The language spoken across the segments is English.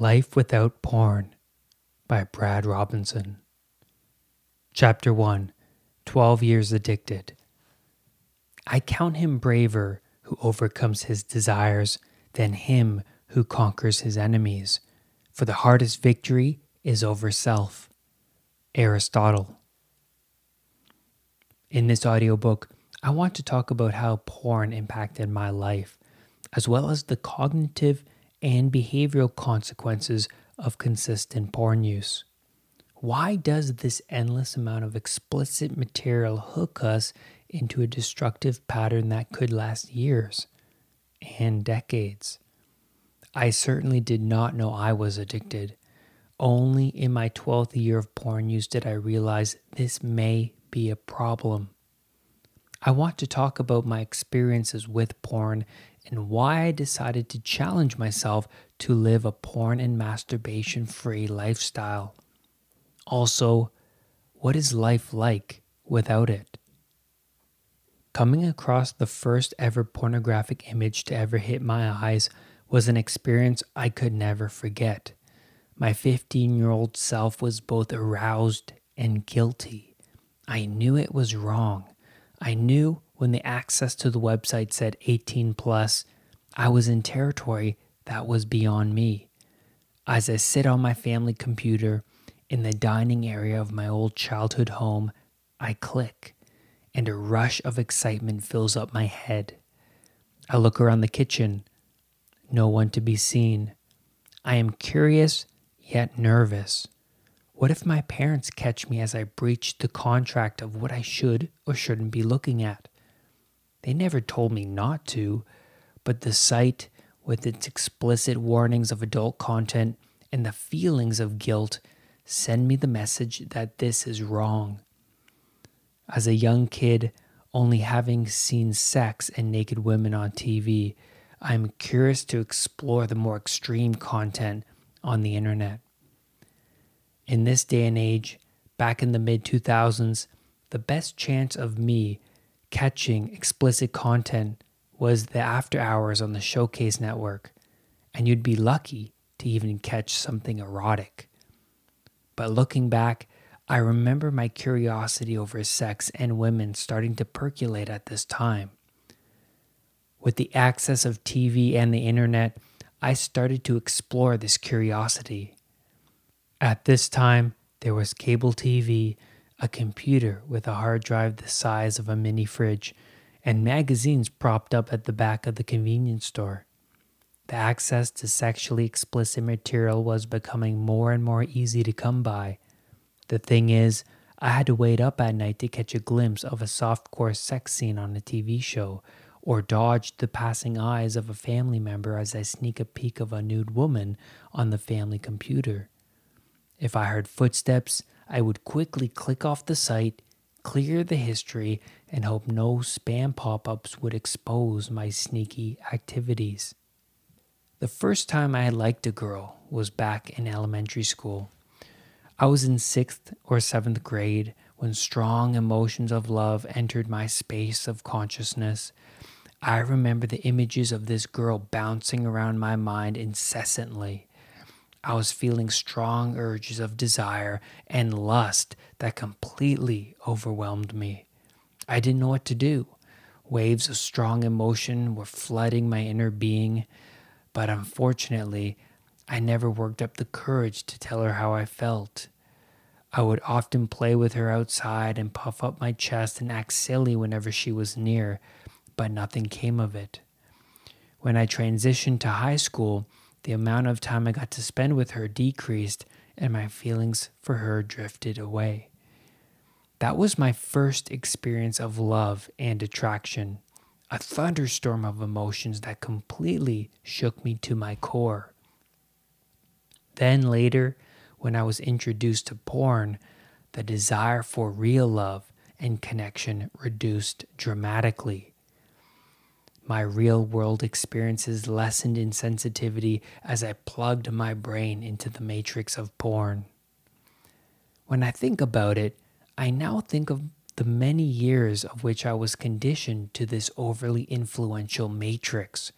Life Without Porn by Brad Robinson. Chapter 1 12 Years Addicted. I count him braver who overcomes his desires than him who conquers his enemies, for the hardest victory is over self. Aristotle. In this audiobook, I want to talk about how porn impacted my life, as well as the cognitive and behavioral consequences of consistent porn use. Why does this endless amount of explicit material hook us into a destructive pattern that could last years and decades? I certainly did not know I was addicted. Only in my 12th year of porn use did I realize this may be a problem. I want to talk about my experiences with porn and why I decided to challenge myself to live a porn and masturbation free lifestyle. Also, what is life like without it? Coming across the first ever pornographic image to ever hit my eyes was an experience I could never forget. My 15 year old self was both aroused and guilty. I knew it was wrong. I knew when the access to the website said 18 plus, I was in territory that was beyond me. As I sit on my family computer in the dining area of my old childhood home, I click, and a rush of excitement fills up my head. I look around the kitchen, no one to be seen. I am curious yet nervous. What if my parents catch me as I breach the contract of what I should or shouldn't be looking at? They never told me not to, but the site, with its explicit warnings of adult content and the feelings of guilt, send me the message that this is wrong. As a young kid, only having seen sex and naked women on TV, I am curious to explore the more extreme content on the internet. In this day and age, back in the mid 2000s, the best chance of me catching explicit content was the after hours on the Showcase Network, and you'd be lucky to even catch something erotic. But looking back, I remember my curiosity over sex and women starting to percolate at this time. With the access of TV and the internet, I started to explore this curiosity. At this time, there was cable TV a computer with a hard drive the size of a mini fridge, and magazines propped up at the back of the convenience store. The access to sexually explicit material was becoming more and more easy to come by. The thing is, I had to wait up at night to catch a glimpse of a softcore sex scene on a TV show, or dodge the passing eyes of a family member as I sneak a peek of a nude woman on the family computer. If I heard footsteps, I would quickly click off the site, clear the history, and hope no spam pop ups would expose my sneaky activities. The first time I liked a girl was back in elementary school. I was in sixth or seventh grade when strong emotions of love entered my space of consciousness. I remember the images of this girl bouncing around my mind incessantly. I was feeling strong urges of desire and lust that completely overwhelmed me. I didn't know what to do. Waves of strong emotion were flooding my inner being, but unfortunately, I never worked up the courage to tell her how I felt. I would often play with her outside and puff up my chest and act silly whenever she was near, but nothing came of it. When I transitioned to high school, the amount of time I got to spend with her decreased and my feelings for her drifted away. That was my first experience of love and attraction, a thunderstorm of emotions that completely shook me to my core. Then later, when I was introduced to porn, the desire for real love and connection reduced dramatically. My real world experiences lessened in sensitivity as I plugged my brain into the matrix of porn. When I think about it, I now think of the many years of which I was conditioned to this overly influential matrix.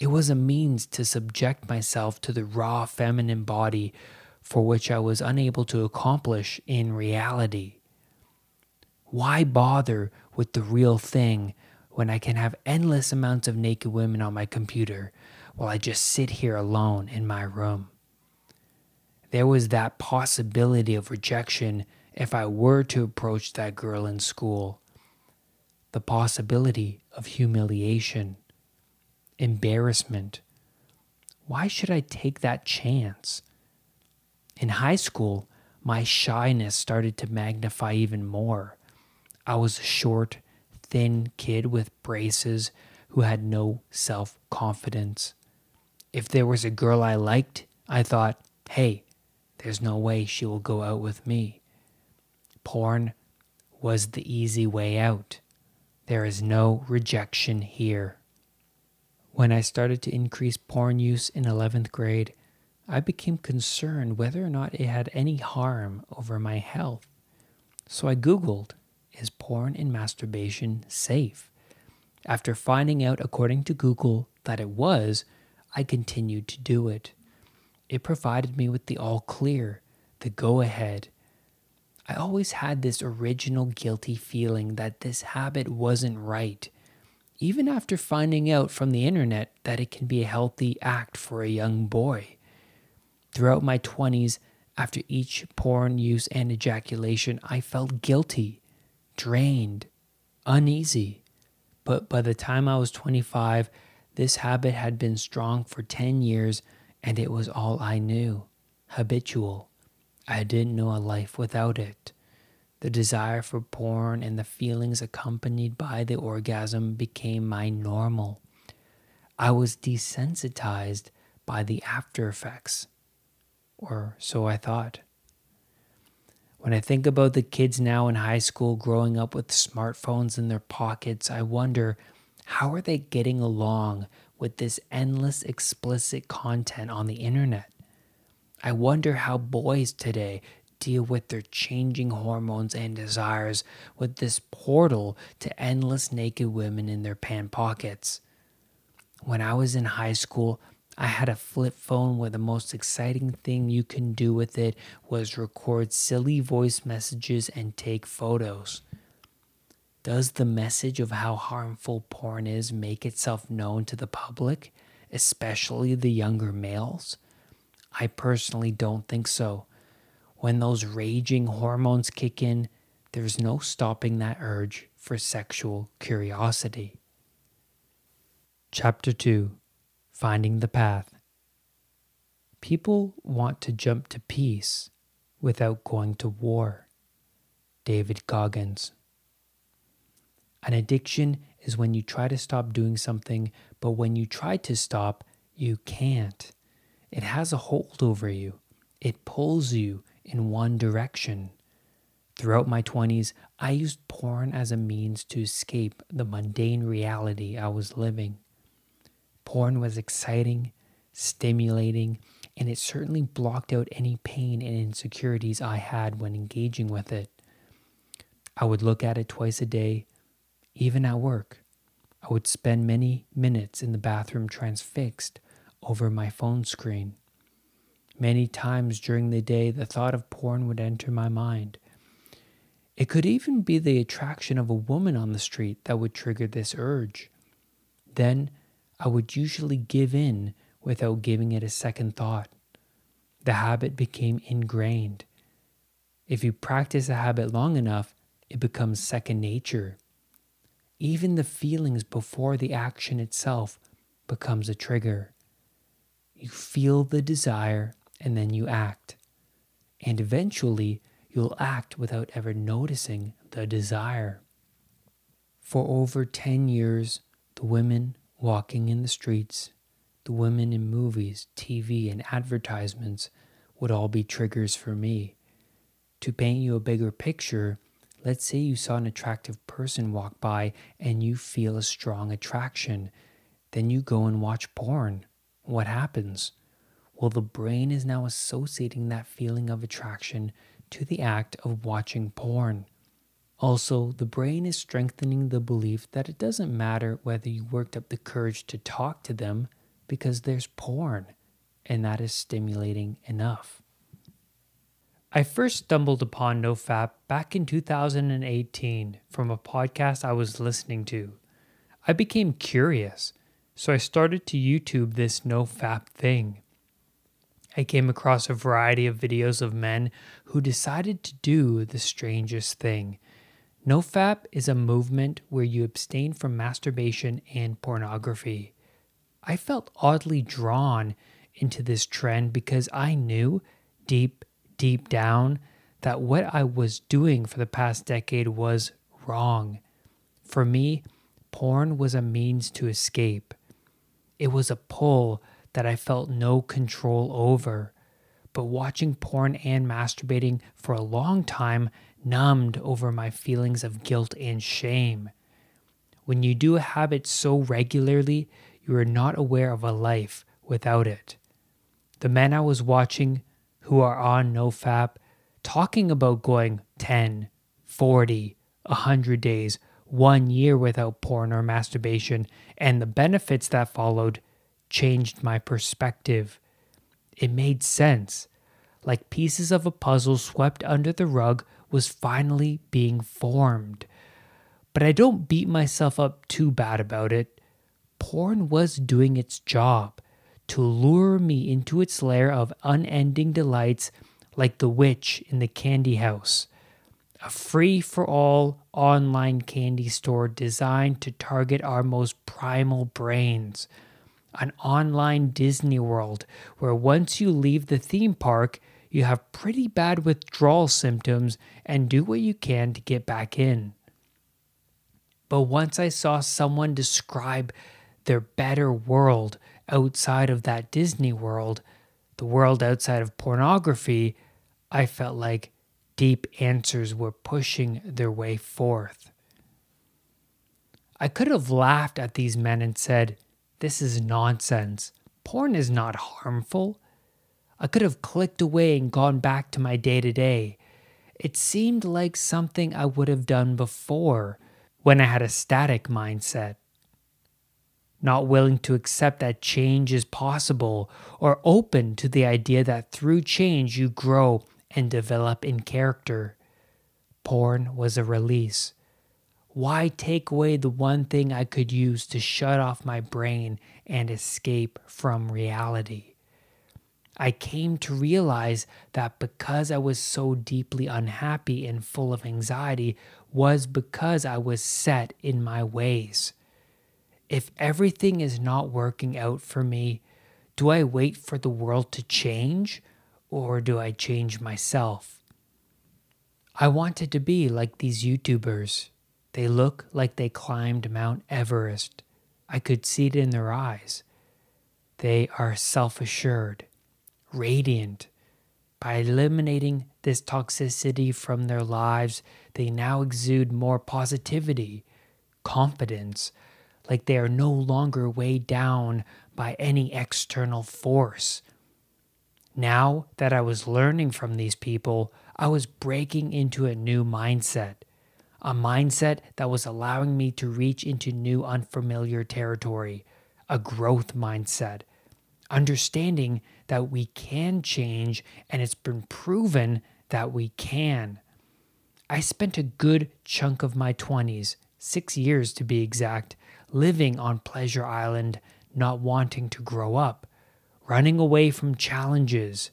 It was a means to subject myself to the raw feminine body for which I was unable to accomplish in reality. Why bother with the real thing when I can have endless amounts of naked women on my computer while I just sit here alone in my room? There was that possibility of rejection if I were to approach that girl in school. The possibility of humiliation, embarrassment. Why should I take that chance? In high school, my shyness started to magnify even more. I was a short, thin kid with braces who had no self confidence. If there was a girl I liked, I thought, hey, there's no way she will go out with me. Porn was the easy way out. There is no rejection here. When I started to increase porn use in 11th grade, I became concerned whether or not it had any harm over my health. So I Googled, is porn and masturbation safe? After finding out, according to Google, that it was, I continued to do it. It provided me with the all clear, the go ahead. I always had this original guilty feeling that this habit wasn't right, even after finding out from the internet that it can be a healthy act for a young boy. Throughout my 20s, after each porn use and ejaculation, I felt guilty, drained, uneasy. But by the time I was 25, this habit had been strong for 10 years and it was all I knew habitual. I didn't know a life without it. The desire for porn and the feelings accompanied by the orgasm became my normal. I was desensitized by the after effects, or so I thought. When I think about the kids now in high school growing up with smartphones in their pockets, I wonder how are they getting along with this endless explicit content on the internet? I wonder how boys today deal with their changing hormones and desires with this portal to endless naked women in their pant pockets. When I was in high school, I had a flip phone where the most exciting thing you can do with it was record silly voice messages and take photos. Does the message of how harmful porn is make itself known to the public, especially the younger males? I personally don't think so. When those raging hormones kick in, there's no stopping that urge for sexual curiosity. Chapter 2 Finding the Path People want to jump to peace without going to war. David Goggins an addiction is when you try to stop doing something, but when you try to stop, you can't. It has a hold over you, it pulls you in one direction. Throughout my 20s, I used porn as a means to escape the mundane reality I was living. Porn was exciting, stimulating, and it certainly blocked out any pain and insecurities I had when engaging with it. I would look at it twice a day, even at work, I would spend many minutes in the bathroom transfixed over my phone screen. Many times during the day, the thought of porn would enter my mind. It could even be the attraction of a woman on the street that would trigger this urge. Then I would usually give in without giving it a second thought. The habit became ingrained. If you practice a habit long enough, it becomes second nature even the feelings before the action itself becomes a trigger. You feel the desire and then you act. And eventually, you'll act without ever noticing the desire. For over 10 years, the women walking in the streets, the women in movies, TV, and advertisements would all be triggers for me. To paint you a bigger picture, Let's say you saw an attractive person walk by and you feel a strong attraction. Then you go and watch porn. What happens? Well, the brain is now associating that feeling of attraction to the act of watching porn. Also, the brain is strengthening the belief that it doesn't matter whether you worked up the courage to talk to them because there's porn, and that is stimulating enough. I first stumbled upon NoFap back in 2018 from a podcast I was listening to. I became curious, so I started to YouTube this NoFap thing. I came across a variety of videos of men who decided to do the strangest thing. NoFap is a movement where you abstain from masturbation and pornography. I felt oddly drawn into this trend because I knew deep, deep down that what I was doing for the past decade was wrong. For me, porn was a means to escape. It was a pull that I felt no control over. But watching porn and masturbating for a long time numbed over my feelings of guilt and shame. When you do a habit so regularly, you are not aware of a life without it. The men I was watching who are on NoFap talking about going 10, 40, 100 days, one year without porn or masturbation, and the benefits that followed changed my perspective. It made sense. Like pieces of a puzzle swept under the rug was finally being formed. But I don't beat myself up too bad about it. Porn was doing its job to lure me into its lair of unending delights like the witch in the candy house. A free for all online candy store designed to target our most primal brains an online Disney World where once you leave the theme park, you have pretty bad withdrawal symptoms and do what you can to get back in. But once I saw someone describe their better world outside of that Disney world, the world outside of pornography, I felt like deep answers were pushing their way forth. I could have laughed at these men and said, this is nonsense. Porn is not harmful. I could have clicked away and gone back to my day to day. It seemed like something I would have done before when I had a static mindset. Not willing to accept that change is possible or open to the idea that through change you grow and develop in character. Porn was a release. Why take away the one thing I could use to shut off my brain and escape from reality? I came to realize that because I was so deeply unhappy and full of anxiety was because I was set in my ways. If everything is not working out for me, do I wait for the world to change or do I change myself? I wanted to be like these YouTubers they look like they climbed Mount Everest. I could see it in their eyes. They are self assured, radiant. By eliminating this toxicity from their lives, they now exude more positivity, confidence, like they are no longer weighed down by any external force. Now that I was learning from these people, I was breaking into a new mindset a mindset that was allowing me to reach into new unfamiliar territory, a growth mindset, understanding that we can change and it's been proven that we can. I spent a good chunk of my 20s, six years to be exact, living on Pleasure Island, not wanting to grow up, running away from challenges,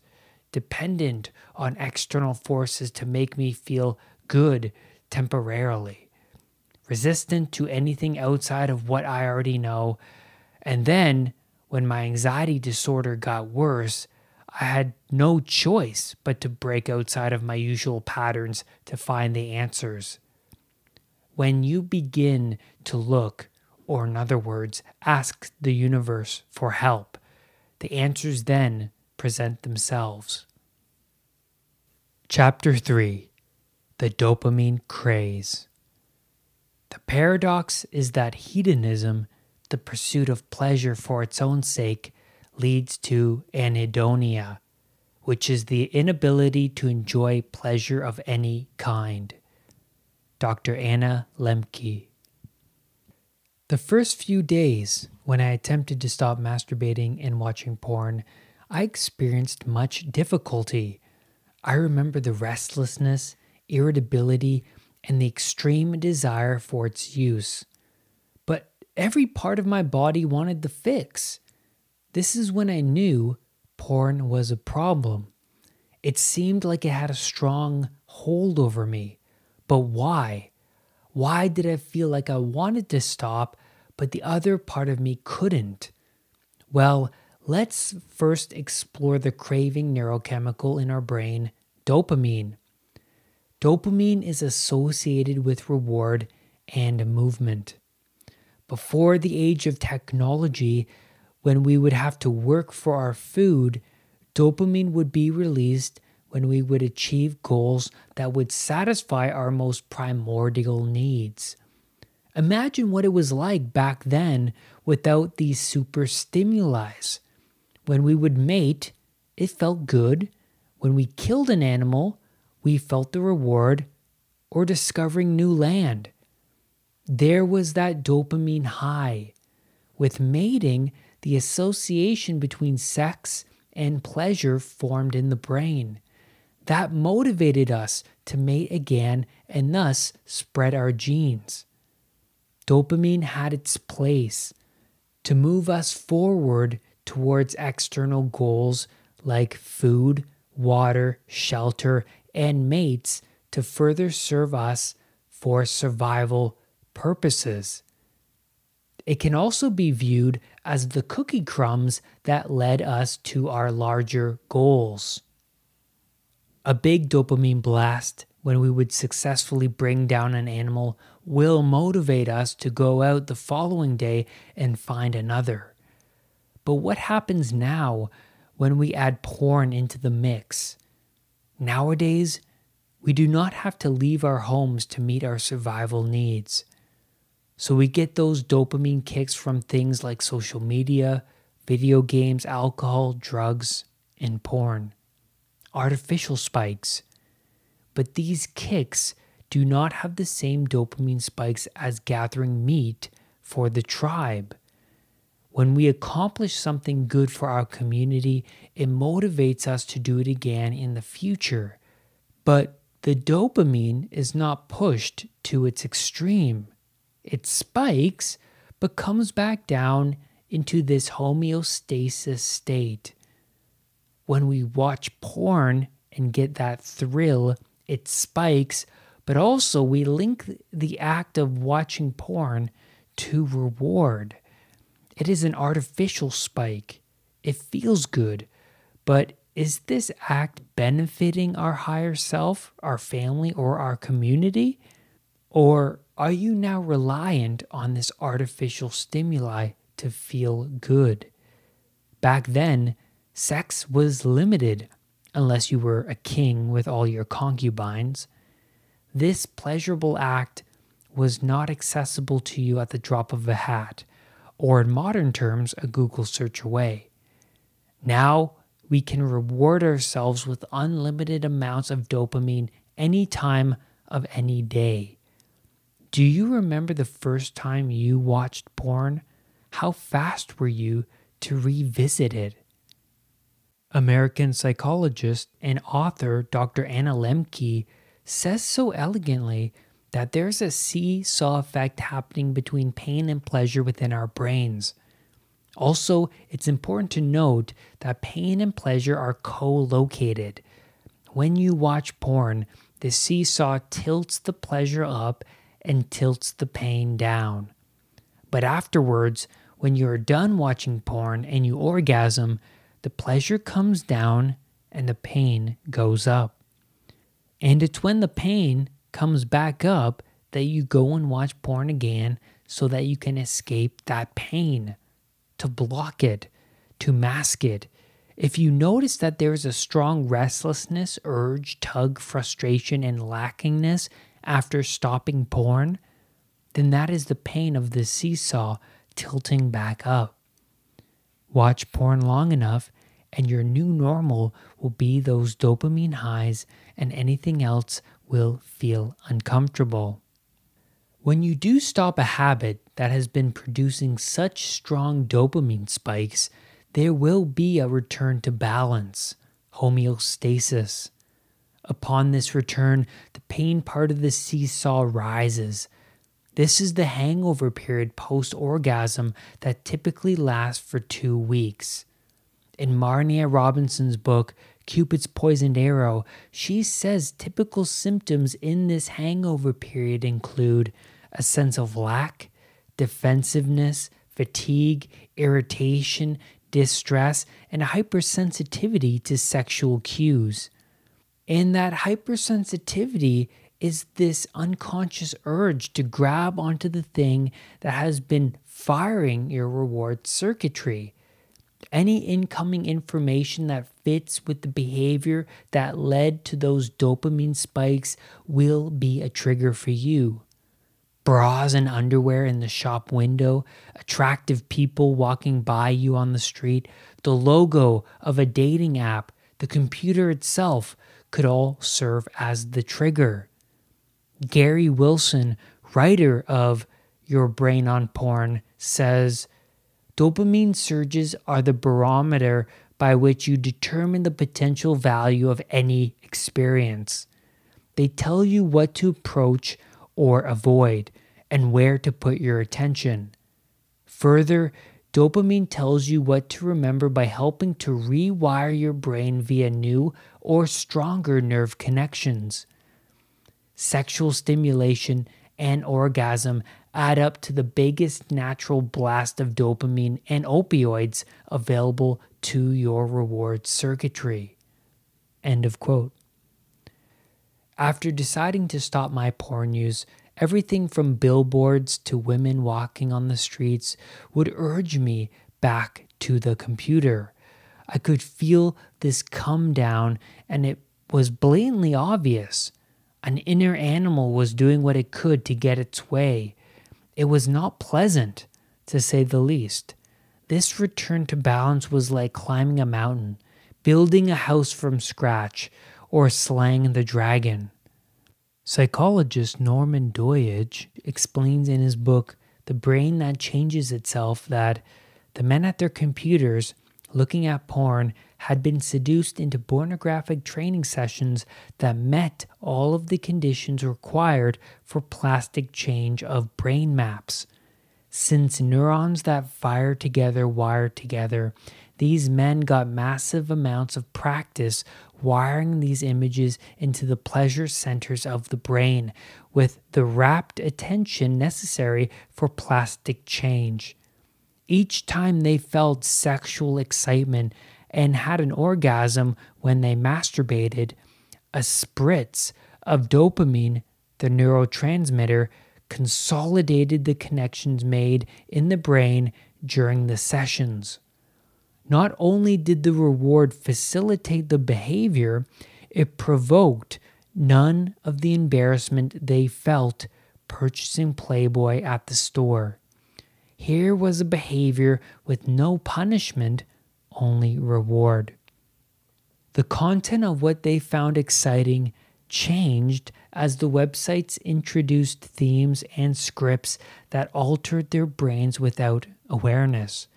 dependent on external forces to make me feel good temporarily, resistant to anything outside of what I already know. And then, when my anxiety disorder got worse, I had no choice but to break outside of my usual patterns to find the answers. When you begin to look, or in other words, ask the universe for help, the answers then present themselves. Chapter 3 the dopamine craze. The paradox is that hedonism, the pursuit of pleasure for its own sake, leads to anhedonia, which is the inability to enjoy pleasure of any kind. Dr. Anna Lembke. The first few days when I attempted to stop masturbating and watching porn, I experienced much difficulty. I remember the restlessness, irritability, and the extreme desire for its use. But every part of my body wanted the fix. This is when I knew porn was a problem. It seemed like it had a strong hold over me. But why? Why did I feel like I wanted to stop, but the other part of me couldn't? Well, let's first explore the craving neurochemical in our brain, dopamine. Dopamine is associated with reward and movement. Before the age of technology, when we would have to work for our food, dopamine would be released when we would achieve goals that would satisfy our most primordial needs. Imagine what it was like back then without these super stimuli. When we would mate, it felt good. When we killed an animal, we felt the reward or discovering new land. There was that dopamine high. With mating, the association between sex and pleasure formed in the brain. That motivated us to mate again and thus spread our genes. Dopamine had its place to move us forward towards external goals like food, water, shelter, and mates to further serve us for survival purposes. It can also be viewed as the cookie crumbs that led us to our larger goals. A big dopamine blast when we would successfully bring down an animal will motivate us to go out the following day and find another. But what happens now when we add porn into the mix? Nowadays, we do not have to leave our homes to meet our survival needs. So we get those dopamine kicks from things like social media, video games, alcohol, drugs, and porn. Artificial spikes. But these kicks do not have the same dopamine spikes as gathering meat for the tribe. When we accomplish something good for our community, it motivates us to do it again in the future. But the dopamine is not pushed to its extreme it spikes, but comes back down into this homeostasis state. When we watch porn and get that thrill, it spikes, but also we link the act of watching porn to reward. It is an artificial spike. It feels good, but is this act benefiting our higher self, our family, or our community? Or are you now reliant on this artificial stimuli to feel good? Back then, sex was limited unless you were a king with all your concubines. This pleasurable act was not accessible to you at the drop of a hat, or in modern terms, a Google search away. Now we can reward ourselves with unlimited amounts of dopamine any time of any day. Do you remember the first time you watched porn? How fast were you to revisit it? American psychologist and author Dr. Anna Lembke says so elegantly that there's a seesaw effect happening between pain and pleasure within our brains. Also, it's important to note that pain and pleasure are co located. When you watch porn, the seesaw tilts the pleasure up and tilts the pain down. But afterwards, when you're done watching porn and you orgasm, the pleasure comes down and the pain goes up. And it's when the pain comes back up that you go and watch porn again so that you can escape that pain, to block it, to mask it. If you notice that there is a strong restlessness, urge, tug, frustration, and lackingness after stopping porn, then that is the pain of the seesaw tilting back up. Watch porn long enough, and your new normal will be those dopamine highs, and anything else will feel uncomfortable. When you do stop a habit that has been producing such strong dopamine spikes, there will be a return to balance, homeostasis. Upon this return, the pain part of the seesaw rises. This is the hangover period post orgasm that typically lasts for two weeks. In Marnia Robinson's book, Cupid's Poisoned Arrow, she says typical symptoms in this hangover period include a sense of lack, defensiveness, fatigue, irritation, distress, and hypersensitivity to sexual cues. And that hypersensitivity is this unconscious urge to grab onto the thing that has been firing your reward circuitry. Any incoming information that fits with the behavior that led to those dopamine spikes will be a trigger for you. Bras and underwear in the shop window, attractive people walking by you on the street, the logo of a dating app, the computer itself could all serve as the trigger. Gary Wilson, writer of Your Brain on Porn, says dopamine surges are the barometer by which you determine the potential value of any experience. They tell you what to approach or avoid and where to put your attention. Further, dopamine tells you what to remember by helping to rewire your brain via new or stronger nerve connections sexual stimulation, and orgasm add up to the biggest natural blast of dopamine and opioids available to your reward circuitry. End of quote. After deciding to stop my porn use, everything from billboards to women walking on the streets would urge me back to the computer. I could feel this come down, and it was blatantly obvious. An inner animal was doing what it could to get its way. It was not pleasant, to say the least. This return to balance was like climbing a mountain, building a house from scratch, or slaying the dragon. Psychologist Norman Doidge explains in his book, The Brain That Changes Itself, that the men at their computers looking at porn had been seduced into pornographic training sessions that met all of the conditions required for plastic change of brain maps. Since neurons that fire together wire together, these men got massive amounts of practice wiring these images into the pleasure centers of the brain with the rapt attention necessary for plastic change. Each time they felt sexual excitement and had an orgasm when they masturbated, a spritz of dopamine, the neurotransmitter, consolidated the connections made in the brain during the sessions. Not only did the reward facilitate the behavior, it provoked none of the embarrassment they felt purchasing Playboy at the store. Here was a behavior with no punishment, only reward. The content of what they found exciting changed as the websites introduced themes and scripts that altered their brains without awareness.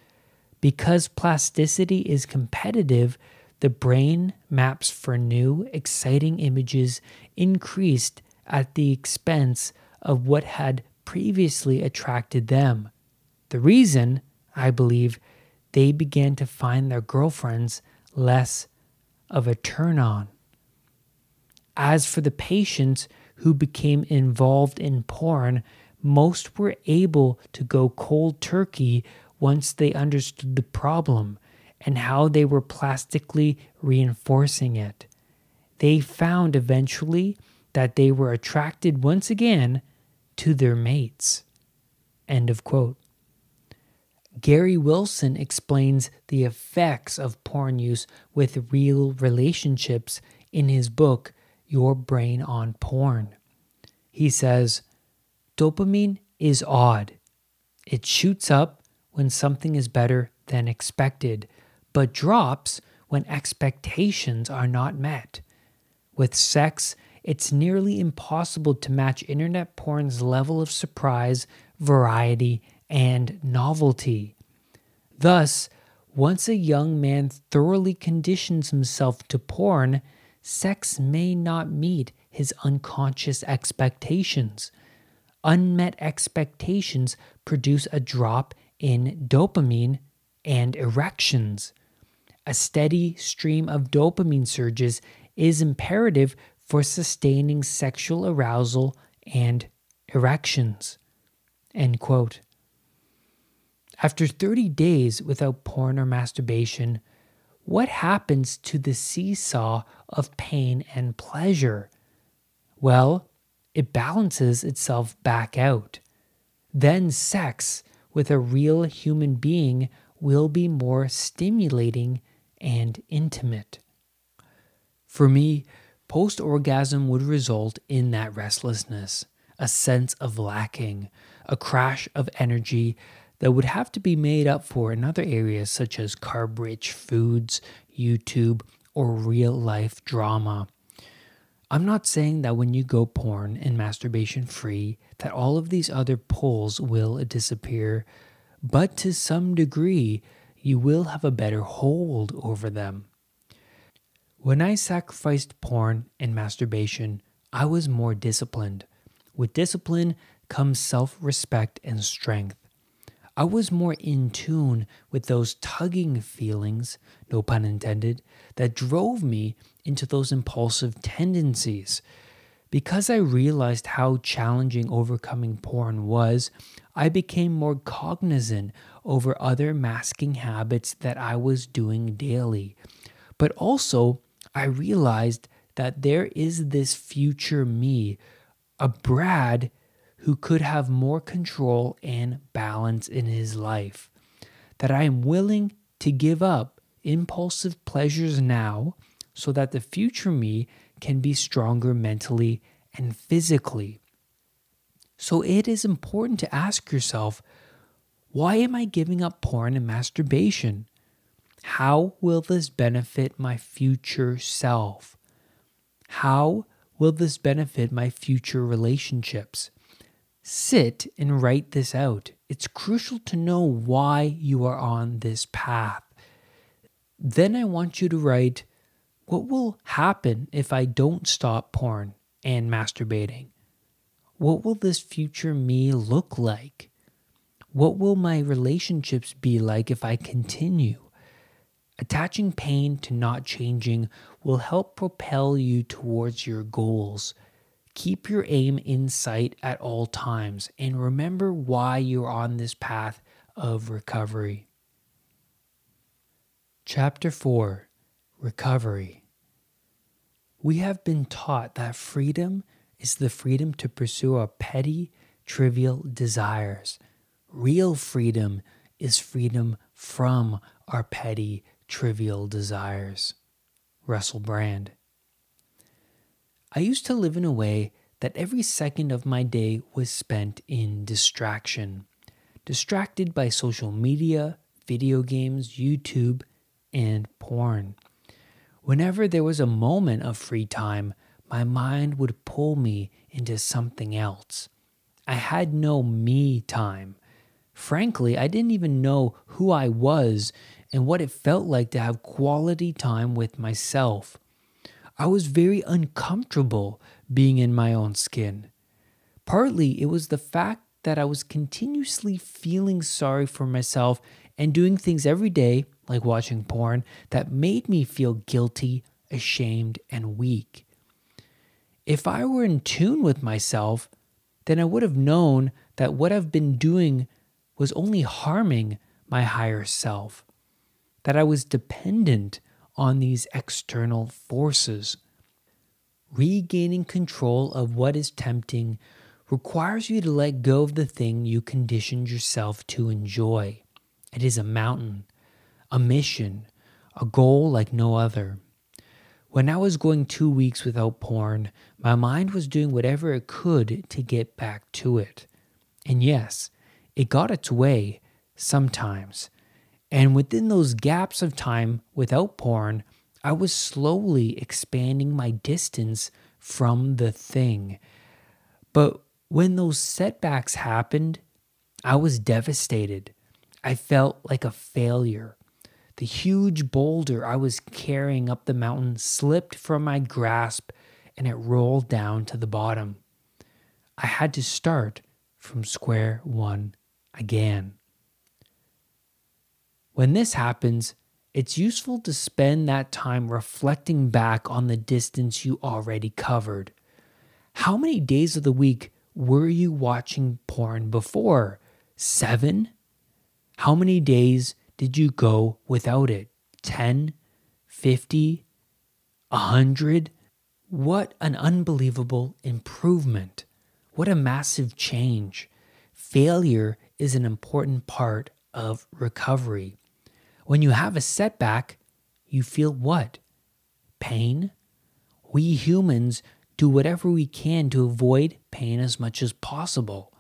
Because plasticity is competitive, the brain maps for new, exciting images increased at the expense of what had previously attracted them. The reason, I believe, they began to find their girlfriends less of a turn on. As for the patients who became involved in porn, most were able to go cold turkey once they understood the problem and how they were plastically reinforcing it. They found eventually that they were attracted once again to their mates. End of quote. Gary Wilson explains the effects of porn use with real relationships in his book, Your Brain on Porn. He says, Dopamine is odd. It shoots up when something is better than expected, but drops when expectations are not met. With sex, it's nearly impossible to match internet porn's level of surprise, variety, and novelty. Thus, once a young man thoroughly conditions himself to porn, sex may not meet his unconscious expectations. Unmet expectations produce a drop in dopamine and erections. A steady stream of dopamine surges is imperative for sustaining sexual arousal and erections. End quote. After 30 days without porn or masturbation, what happens to the seesaw of pain and pleasure? Well, it balances itself back out. Then sex with a real human being will be more stimulating and intimate. For me, post orgasm would result in that restlessness, a sense of lacking, a crash of energy that would have to be made up for in other areas such as carb rich foods, YouTube, or real life drama. I'm not saying that when you go porn and masturbation free that all of these other pulls will disappear, but to some degree you will have a better hold over them. When I sacrificed porn and masturbation, I was more disciplined. With discipline comes self respect and strength. I was more in tune with those tugging feelings, no pun intended, that drove me into those impulsive tendencies. Because I realized how challenging overcoming porn was, I became more cognizant over other masking habits that I was doing daily. But also, I realized that there is this future me, a Brad who could have more control and balance in his life. That I am willing to give up impulsive pleasures now so that the future me can be stronger mentally and physically. So it is important to ask yourself why am I giving up porn and masturbation? How will this benefit my future self? How will this benefit my future relationships? Sit and write this out. It's crucial to know why you are on this path. Then I want you to write what will happen if I don't stop porn and masturbating? What will this future me look like? What will my relationships be like if I continue? Attaching pain to not changing will help propel you towards your goals. Keep your aim in sight at all times and remember why you're on this path of recovery. Chapter 4 Recovery We have been taught that freedom is the freedom to pursue our petty, trivial desires. Real freedom is freedom from our petty, trivial desires. Russell Brand. I used to live in a way that every second of my day was spent in distraction, distracted by social media, video games, YouTube, and porn. Whenever there was a moment of free time, my mind would pull me into something else. I had no me time. Frankly, I didn't even know who I was and what it felt like to have quality time with myself. I was very uncomfortable being in my own skin. Partly it was the fact that I was continuously feeling sorry for myself and doing things every day, like watching porn, that made me feel guilty, ashamed, and weak. If I were in tune with myself, then I would have known that what I've been doing was only harming my higher self that I was dependent on these external forces. Regaining control of what is tempting requires you to let go of the thing you conditioned yourself to enjoy. It is a mountain, a mission, a goal like no other. When I was going two weeks without porn, my mind was doing whatever it could to get back to it. And yes, it got its way sometimes. And within those gaps of time without porn, I was slowly expanding my distance from the thing. But when those setbacks happened, I was devastated. I felt like a failure. The huge boulder I was carrying up the mountain slipped from my grasp and it rolled down to the bottom. I had to start from square one again. When this happens, it's useful to spend that time reflecting back on the distance you already covered. How many days of the week were you watching porn before? Seven? How many days did you go without it? 10? 50? 100? What an unbelievable improvement. What a massive change. Failure is an important part of recovery. When you have a setback, you feel what? Pain? We humans do whatever we can to avoid pain as much as possible.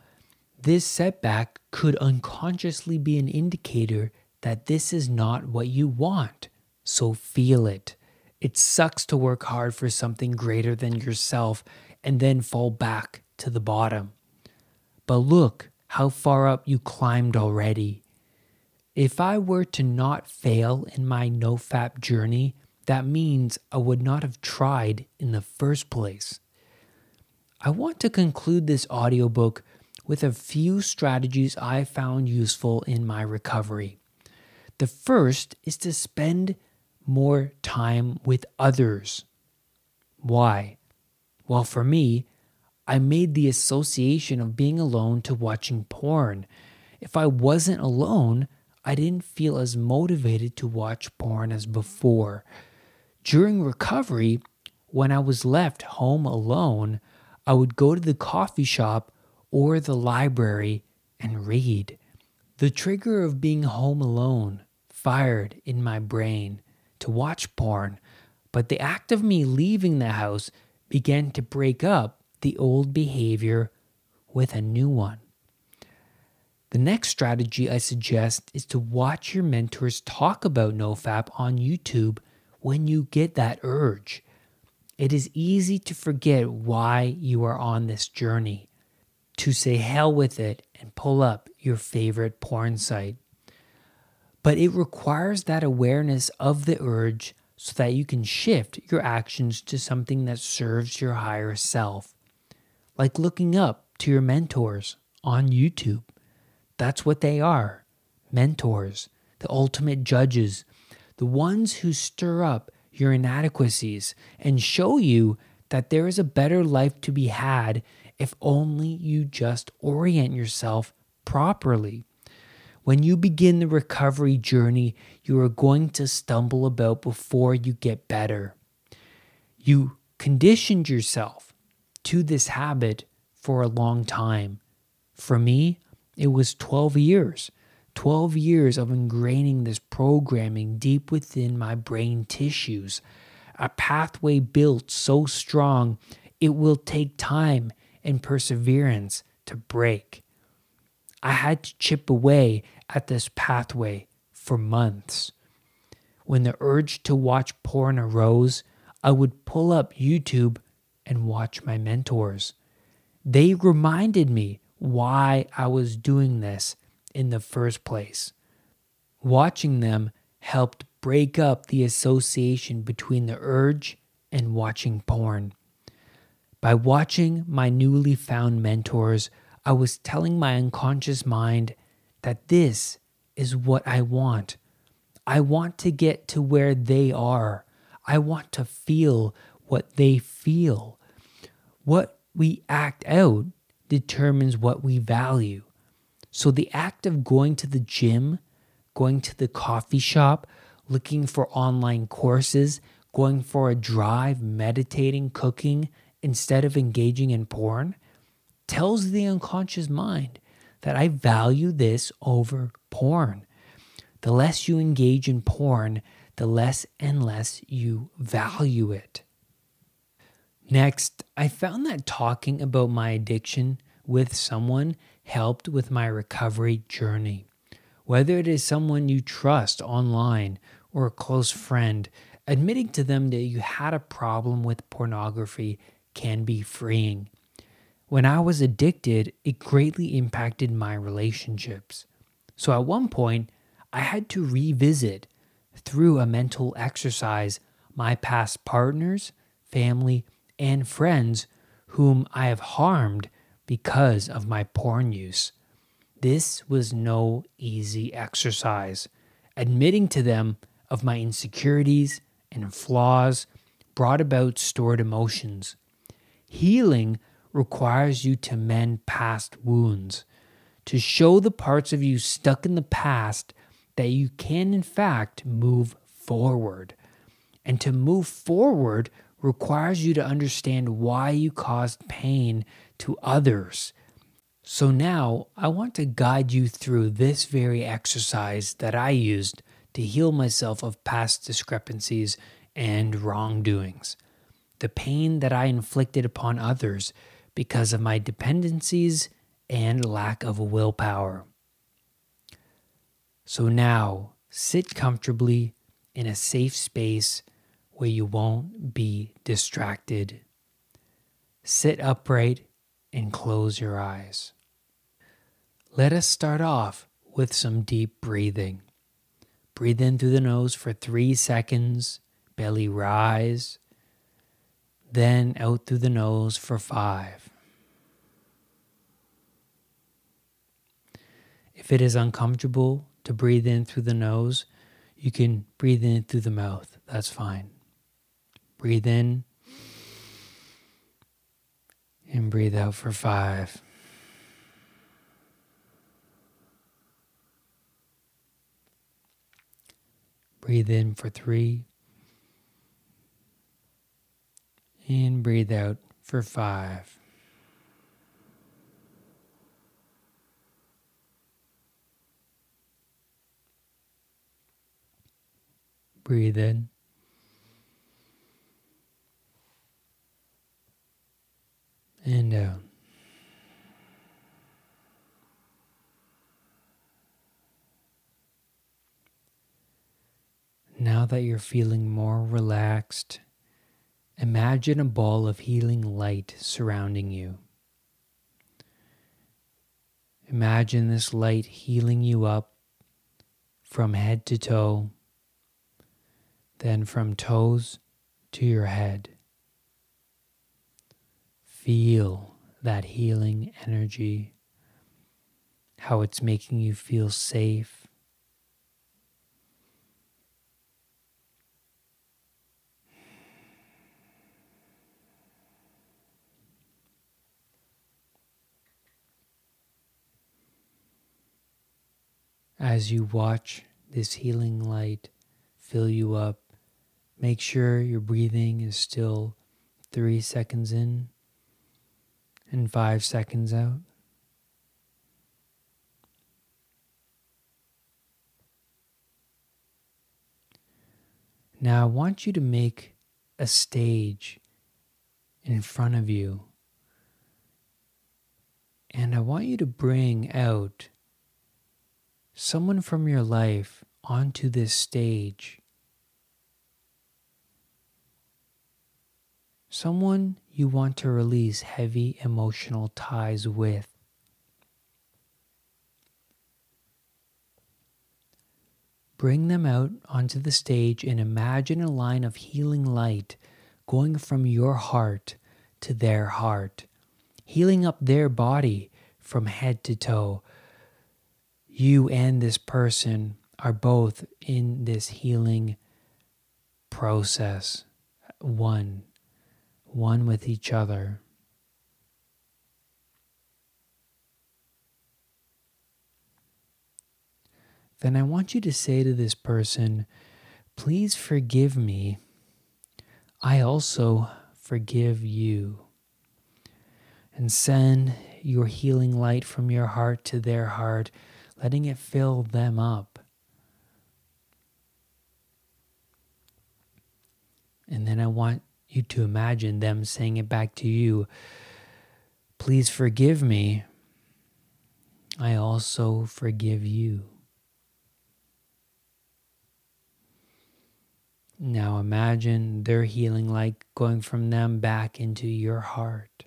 This setback could unconsciously be an indicator that this is not what you want. So feel it. It sucks to work hard for something greater than yourself and then fall back to the bottom. But look how far up you climbed already. If I were to not fail in my nofap journey, that means I would not have tried in the first place. I want to conclude this audiobook with a few strategies I found useful in my recovery. The first is to spend more time with others. Why? Well, for me, I made the association of being alone to watching porn. If I wasn't alone, I didn't feel as motivated to watch porn as before. During recovery, when I was left home alone, I would go to the coffee shop or the library and read. The trigger of being home alone fired in my brain to watch porn, but the act of me leaving the house began to break up the old behavior with a new one. The next strategy I suggest is to watch your mentors talk about NoFap on YouTube when you get that urge. It is easy to forget why you are on this journey to say hell with it and pull up your favorite porn site. But it requires that awareness of the urge so that you can shift your actions to something that serves your higher self. Like looking up to your mentors on YouTube. That's what they are mentors, the ultimate judges, the ones who stir up your inadequacies and show you that there is a better life to be had if only you just orient yourself properly. When you begin the recovery journey, you are going to stumble about before you get better. You conditioned yourself to this habit for a long time. For me, it was 12 years. 12 years of ingraining this programming deep within my brain tissues. A pathway built so strong, it will take time and perseverance to break. I had to chip away at this pathway for months. When the urge to watch porn arose, I would pull up YouTube and watch my mentors. They reminded me why I was doing this in the first place. Watching them helped break up the association between the urge and watching porn. By watching my newly found mentors, I was telling my unconscious mind that this is what I want. I want to get to where they are. I want to feel what they feel. What we act out determines what we value. So the act of going to the gym, going to the coffee shop, looking for online courses, going for a drive, meditating, cooking, instead of engaging in porn tells the unconscious mind that I value this over porn. The less you engage in porn, the less and less you value it. Next, I found that talking about my addiction with someone helped with my recovery journey. Whether it is someone you trust online or a close friend, admitting to them that you had a problem with pornography can be freeing. When I was addicted, it greatly impacted my relationships. So at one point, I had to revisit through a mental exercise my past partners, family, and friends whom I have harmed because of my porn use. This was no easy exercise. Admitting to them of my insecurities and flaws brought about stored emotions. Healing requires you to mend past wounds, to show the parts of you stuck in the past that you can, in fact, move forward. And to move forward requires you to understand why you caused pain to others. So now I want to guide you through this very exercise that I used to heal myself of past discrepancies and wrongdoings. The pain that I inflicted upon others because of my dependencies and lack of willpower. So now sit comfortably in a safe space where you won't be distracted. Sit upright and close your eyes. Let us start off with some deep breathing. Breathe in through the nose for three seconds, belly rise, then out through the nose for five. If it is uncomfortable to breathe in through the nose, you can breathe in through the mouth. That's fine. Breathe in and breathe out for five. Breathe in for three. And breathe out for five. Breathe in. And out. Now that you're feeling more relaxed, imagine a ball of healing light surrounding you. Imagine this light healing you up from head to toe, then from toes to your head. Feel that healing energy, how it's making you feel safe. As you watch this healing light fill you up, make sure your breathing is still three seconds in and five seconds out. Now I want you to make a stage in front of you. And I want you to bring out someone from your life onto this stage. Someone you want to release heavy emotional ties with. Bring them out onto the stage and imagine a line of healing light going from your heart to their heart, healing up their body from head to toe. You and this person are both in this healing process, one one with each other. Then I want you to say to this person, Please forgive me. I also forgive you. And send your healing light from your heart to their heart, letting it fill them up. And then I want you to imagine them saying it back to you Please forgive me. I also forgive you. Now imagine their healing light going from them back into your heart.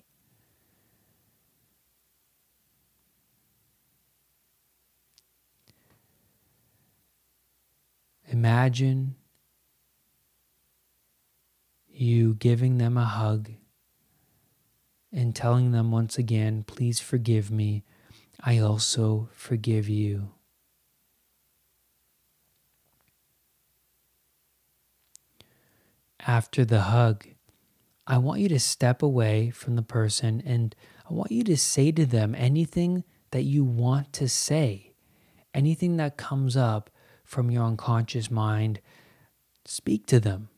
Imagine you giving them a hug and telling them once again, please forgive me. I also forgive you. After the hug, I want you to step away from the person and I want you to say to them anything that you want to say, anything that comes up from your unconscious mind. Speak to them.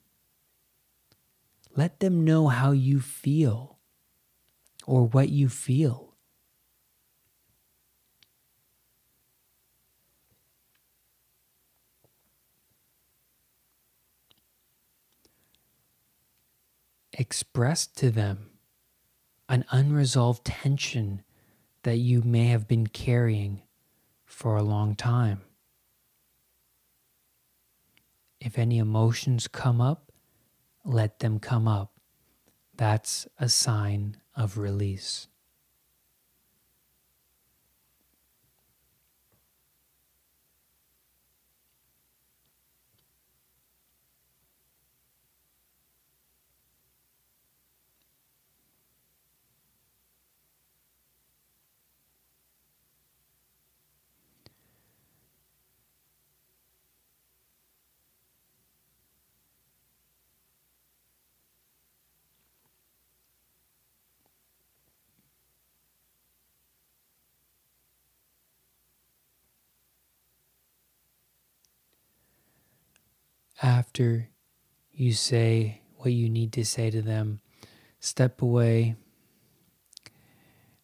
Let them know how you feel or what you feel. Express to them an unresolved tension that you may have been carrying for a long time. If any emotions come up, let them come up. That's a sign of release. After you say what you need to say to them, step away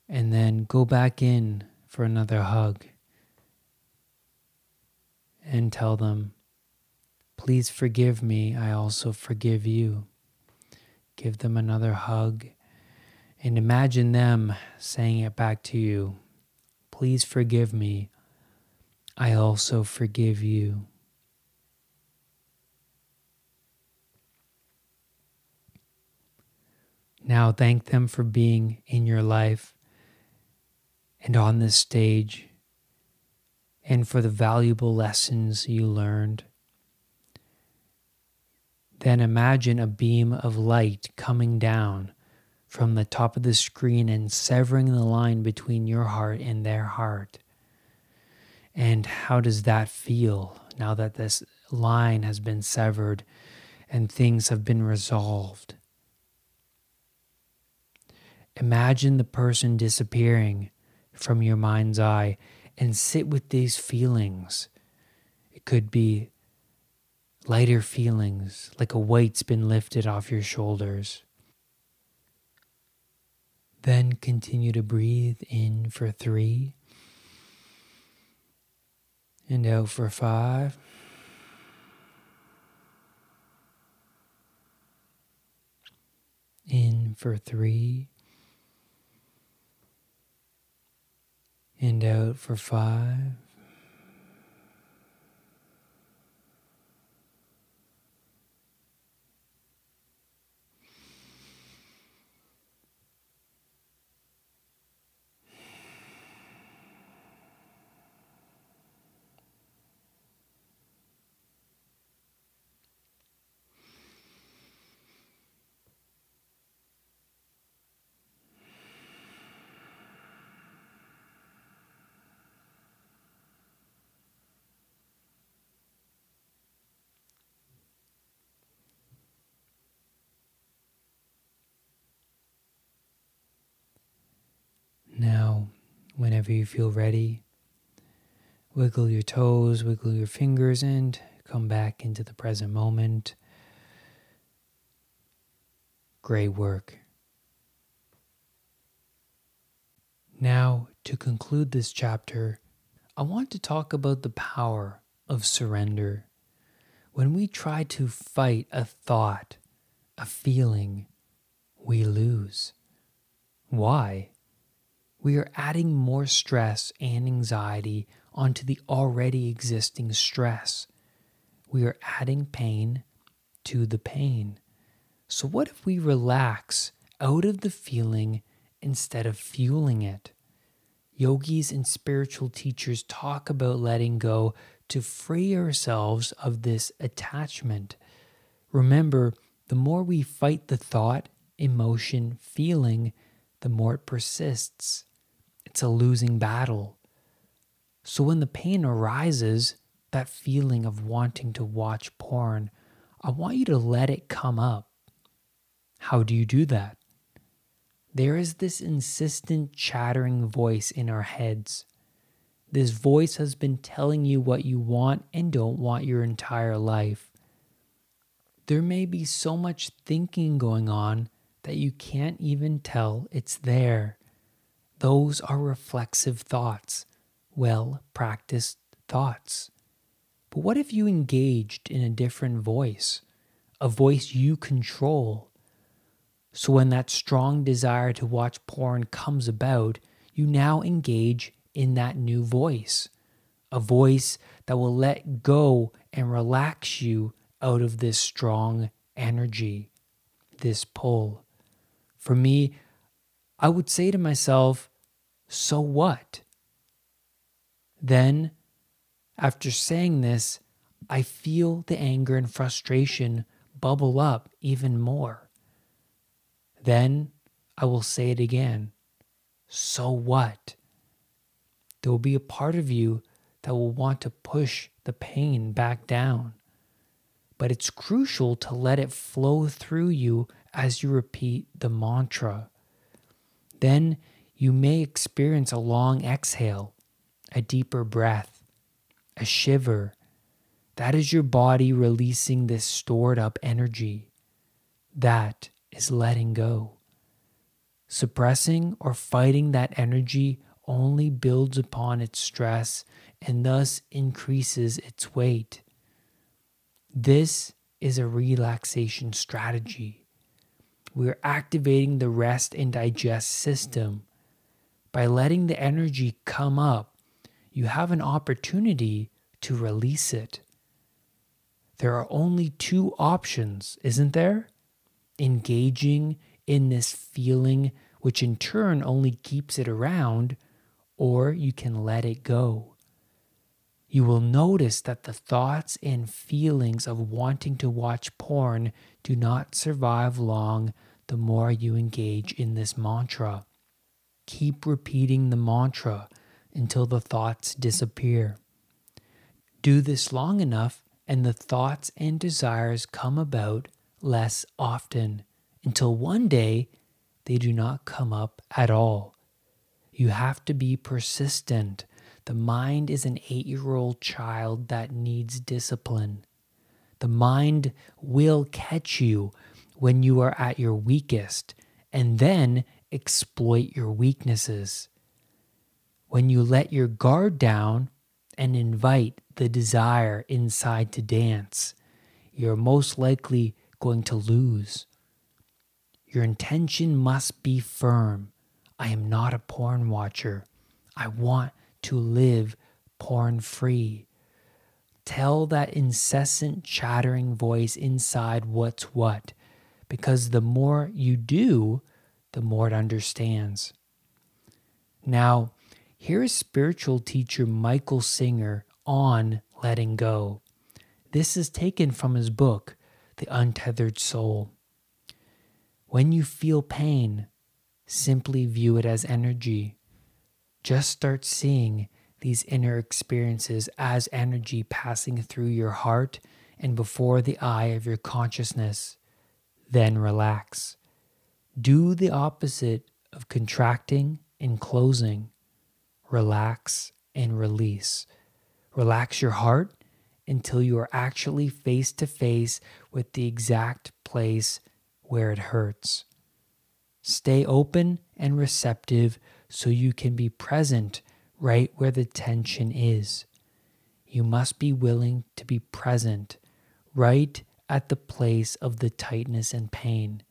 and then go back in for another hug and tell them, Please forgive me. I also forgive you. Give them another hug and imagine them saying it back to you. Please forgive me. I also forgive you. Now thank them for being in your life and on this stage and for the valuable lessons you learned. Then imagine a beam of light coming down from the top of the screen and severing the line between your heart and their heart. And how does that feel now that this line has been severed and things have been resolved? Imagine the person disappearing from your mind's eye and sit with these feelings. It could be lighter feelings, like a weight's been lifted off your shoulders. Then continue to breathe in for three and out for five. In for three and out for five. Now, whenever you feel ready, wiggle your toes, wiggle your fingers, and come back into the present moment. Great work. Now, to conclude this chapter, I want to talk about the power of surrender. When we try to fight a thought, a feeling, we lose. Why? We are adding more stress and anxiety onto the already existing stress. We are adding pain to the pain. So, what if we relax out of the feeling instead of fueling it? Yogis and spiritual teachers talk about letting go to free ourselves of this attachment. Remember, the more we fight the thought, emotion, feeling, the more it persists. It's a losing battle. So when the pain arises, that feeling of wanting to watch porn, I want you to let it come up. How do you do that? There is this insistent chattering voice in our heads. This voice has been telling you what you want and don't want your entire life. There may be so much thinking going on that you can't even tell it's there. Those are reflexive thoughts, well practiced thoughts. But what if you engaged in a different voice, a voice you control? So when that strong desire to watch porn comes about, you now engage in that new voice, a voice that will let go and relax you out of this strong energy, this pull. For me, I would say to myself, so what? Then after saying this, I feel the anger and frustration bubble up even more. Then I will say it again. So what? There will be a part of you that will want to push the pain back down. But it's crucial to let it flow through you as you repeat the mantra. Then you may experience a long exhale, a deeper breath a shiver. That is your body releasing this stored up energy. That is letting go. Suppressing or fighting that energy only builds upon its stress and thus increases its weight. This is a relaxation strategy. We're activating the rest and digest system. By letting the energy come up, you have an opportunity to release it. There are only two options, isn't there? Engaging in this feeling, which in turn only keeps it around, or you can let it go. You will notice that the thoughts and feelings of wanting to watch porn do not survive long the more you engage in this mantra. Keep repeating the mantra until the thoughts disappear. Do this long enough, and the thoughts and desires come about less often until one day they do not come up at all. You have to be persistent. The mind is an eight year old child that needs discipline. The mind will catch you when you are at your weakest and then exploit your weaknesses. When you let your guard down and invite the desire inside to dance, you're most likely going to lose. Your intention must be firm. I am not a porn watcher. I want to live porn free. Tell that incessant chattering voice inside what's what, because the more you do, the more it understands. Now, here is spiritual teacher Michael Singer on letting go. This is taken from his book, The Untethered Soul. When you feel pain, simply view it as energy. Just start seeing these inner experiences as energy passing through your heart and before the eye of your consciousness. Then relax. Do the opposite of contracting and closing relax, and release. Relax your heart until you are actually face to face with the exact place where it hurts. Stay open and receptive so you can be present right where the tension is. You must be willing to be present right at the place of the tightness and pain,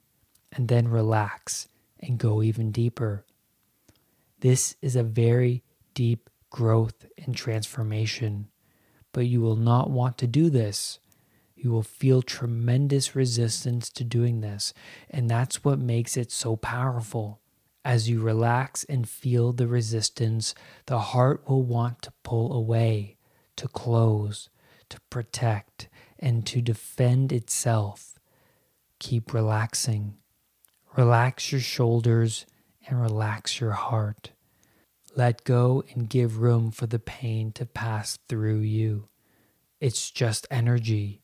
and then relax and go even deeper. This is a very deep growth and transformation. But you will not want to do this. you will feel tremendous resistance to doing this. And that's what makes it so powerful. As you relax and feel the resistance, the heart will want to pull away, to close, to protect, and to defend itself. Keep relaxing. Relax your shoulders and relax your heart. Let go and give room for the pain to pass through you. It's just energy.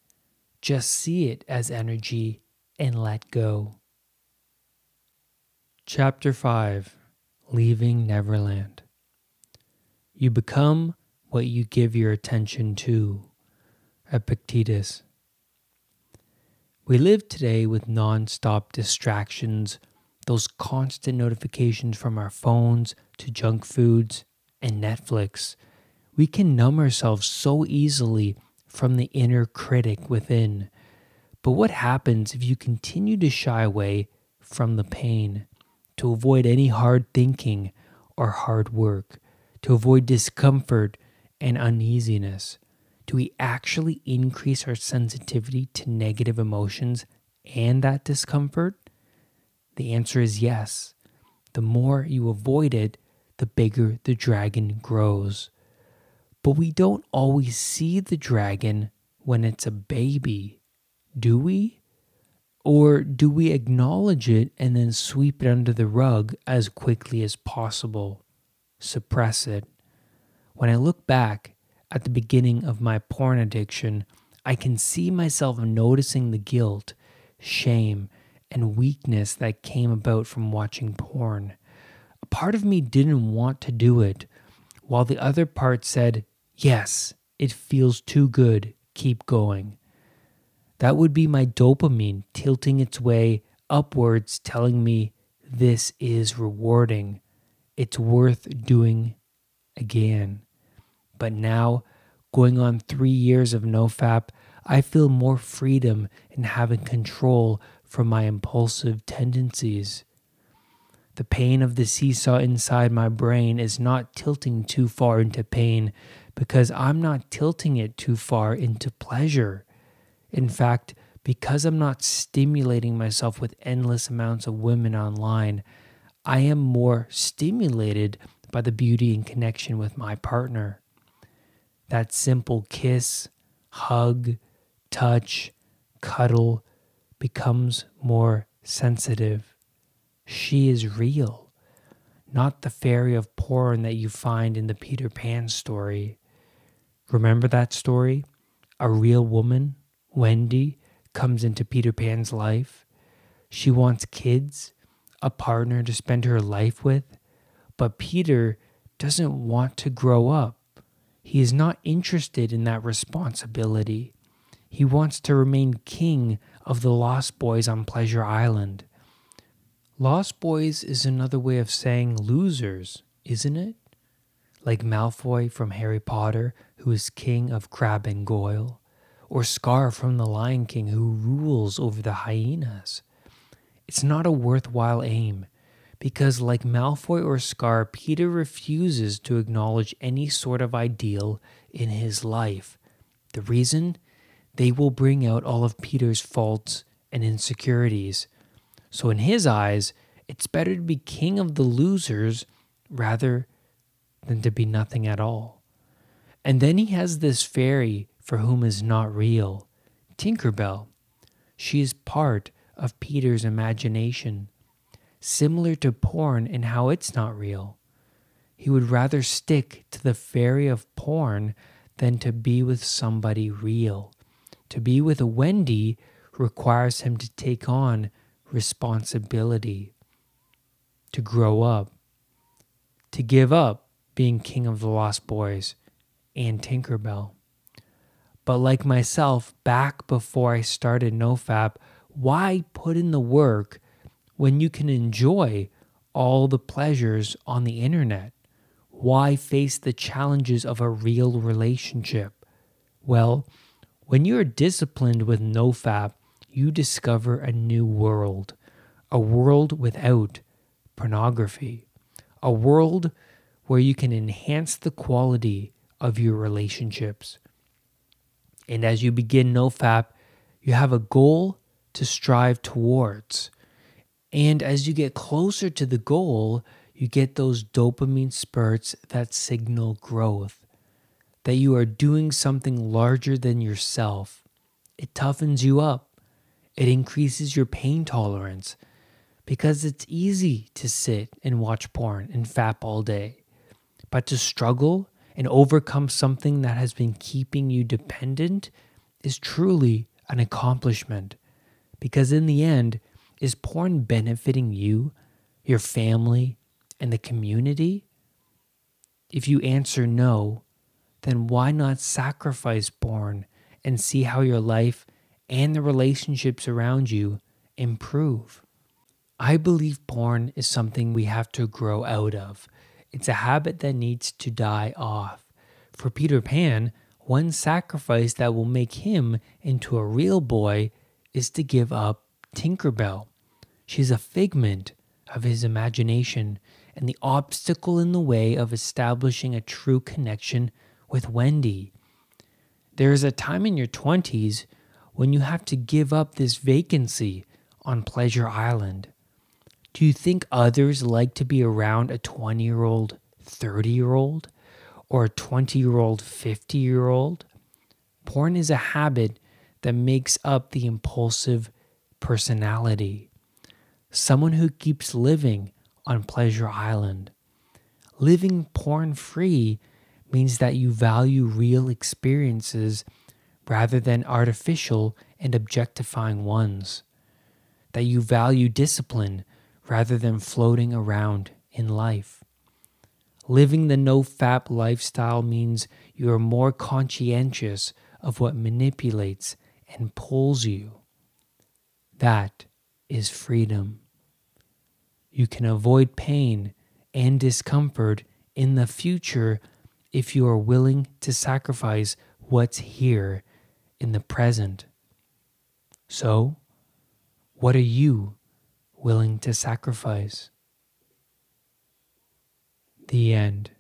Just see it as energy and let go. Chapter 5 Leaving Neverland. You become what you give your attention to. Epictetus. We live today with non stop distractions, those constant notifications from our phones to junk foods and Netflix. We can numb ourselves so easily from the inner critic within. But what happens if you continue to shy away from the pain? to avoid any hard thinking or hard work, to avoid discomfort and uneasiness? Do we actually increase our sensitivity to negative emotions and that discomfort? The answer is yes. The more you avoid it, the bigger the dragon grows. But we don't always see the dragon when it's a baby, do we? Or do we acknowledge it and then sweep it under the rug as quickly as possible? Suppress it. When I look back at the beginning of my porn addiction, I can see myself noticing the guilt, shame, and weakness that came about from watching porn. A part of me didn't want to do it, while the other part said, Yes, it feels too good, keep going. That would be my dopamine tilting its way upwards, telling me this is rewarding. It's worth doing again. But now, going on three years of nofap, I feel more freedom in having control from my impulsive tendencies. The pain of the seesaw inside my brain is not tilting too far into pain because I'm not tilting it too far into pleasure. In fact, because I'm not stimulating myself with endless amounts of women online, I am more stimulated by the beauty and connection with my partner. That simple kiss, hug, touch, cuddle becomes more sensitive. She is real, not the fairy of porn that you find in the Peter Pan story. Remember that story? A real woman Wendy comes into Peter Pan's life. She wants kids, a partner to spend her life with, but Peter doesn't want to grow up. He is not interested in that responsibility. He wants to remain king of the Lost Boys on Pleasure Island. Lost Boys is another way of saying losers, isn't it? Like Malfoy from Harry Potter, who is king of Crabbe and Goyle or Scar from The Lion King who rules over the hyenas. It's not a worthwhile aim because, like Malfoy or Scar, Peter refuses to acknowledge any sort of ideal in his life. The reason? They will bring out all of Peter's faults and insecurities. So, in his eyes, it's better to be king of the losers rather than to be nothing at all. And then he has this fairy for whom is not real. Tinkerbell. She is part of Peter's imagination, similar to porn in how it's not real. He would rather stick to the fairy of porn than to be with somebody real. To be with a Wendy requires him to take on responsibility, to grow up, to give up being king of the Lost Boys and Tinkerbell. But like myself, back before I started NoFap, why put in the work when you can enjoy all the pleasures on the internet? Why face the challenges of a real relationship? Well, when you're disciplined with NoFap, you discover a new world, a world without pornography, a world where you can enhance the quality of your relationships and as you begin NoFap, You have a goal to strive towards. And as you get closer to the goal, you get those dopamine spurts that signal growth, that you are doing something larger than yourself. It toughens you up, it increases your pain tolerance because it's easy to sit and watch porn and fap all day. But to struggle and overcome something that has been keeping you dependent is truly an accomplishment. Because in the end, is porn benefiting you, your family, and the community? If you answer no, then why not sacrifice porn and see how your life and the relationships around you improve? I believe porn is something we have to grow out of. It's a habit that needs to die off. For Peter Pan, one sacrifice that will make him into a real boy is to give up Tinkerbell. She's a figment of his imagination and the obstacle in the way of establishing a true connection with Wendy. There is a time in your 20s when you have to give up this vacancy on Pleasure Island. Do you think others like to be around a 20 year old, 30 year old, or a 20 year old, 50 year old? Porn is a habit that makes up the impulsive personality. Someone who keeps living on Pleasure Island. Living porn free means that you value real experiences rather than artificial and objectifying ones. That you value discipline rather than floating around in life. Living the no fap lifestyle means you are more conscientious of what manipulates and pulls you. That is freedom. You can avoid pain and discomfort in the future if you are willing to sacrifice what's here in the present. So, what are you willing to sacrifice? The end.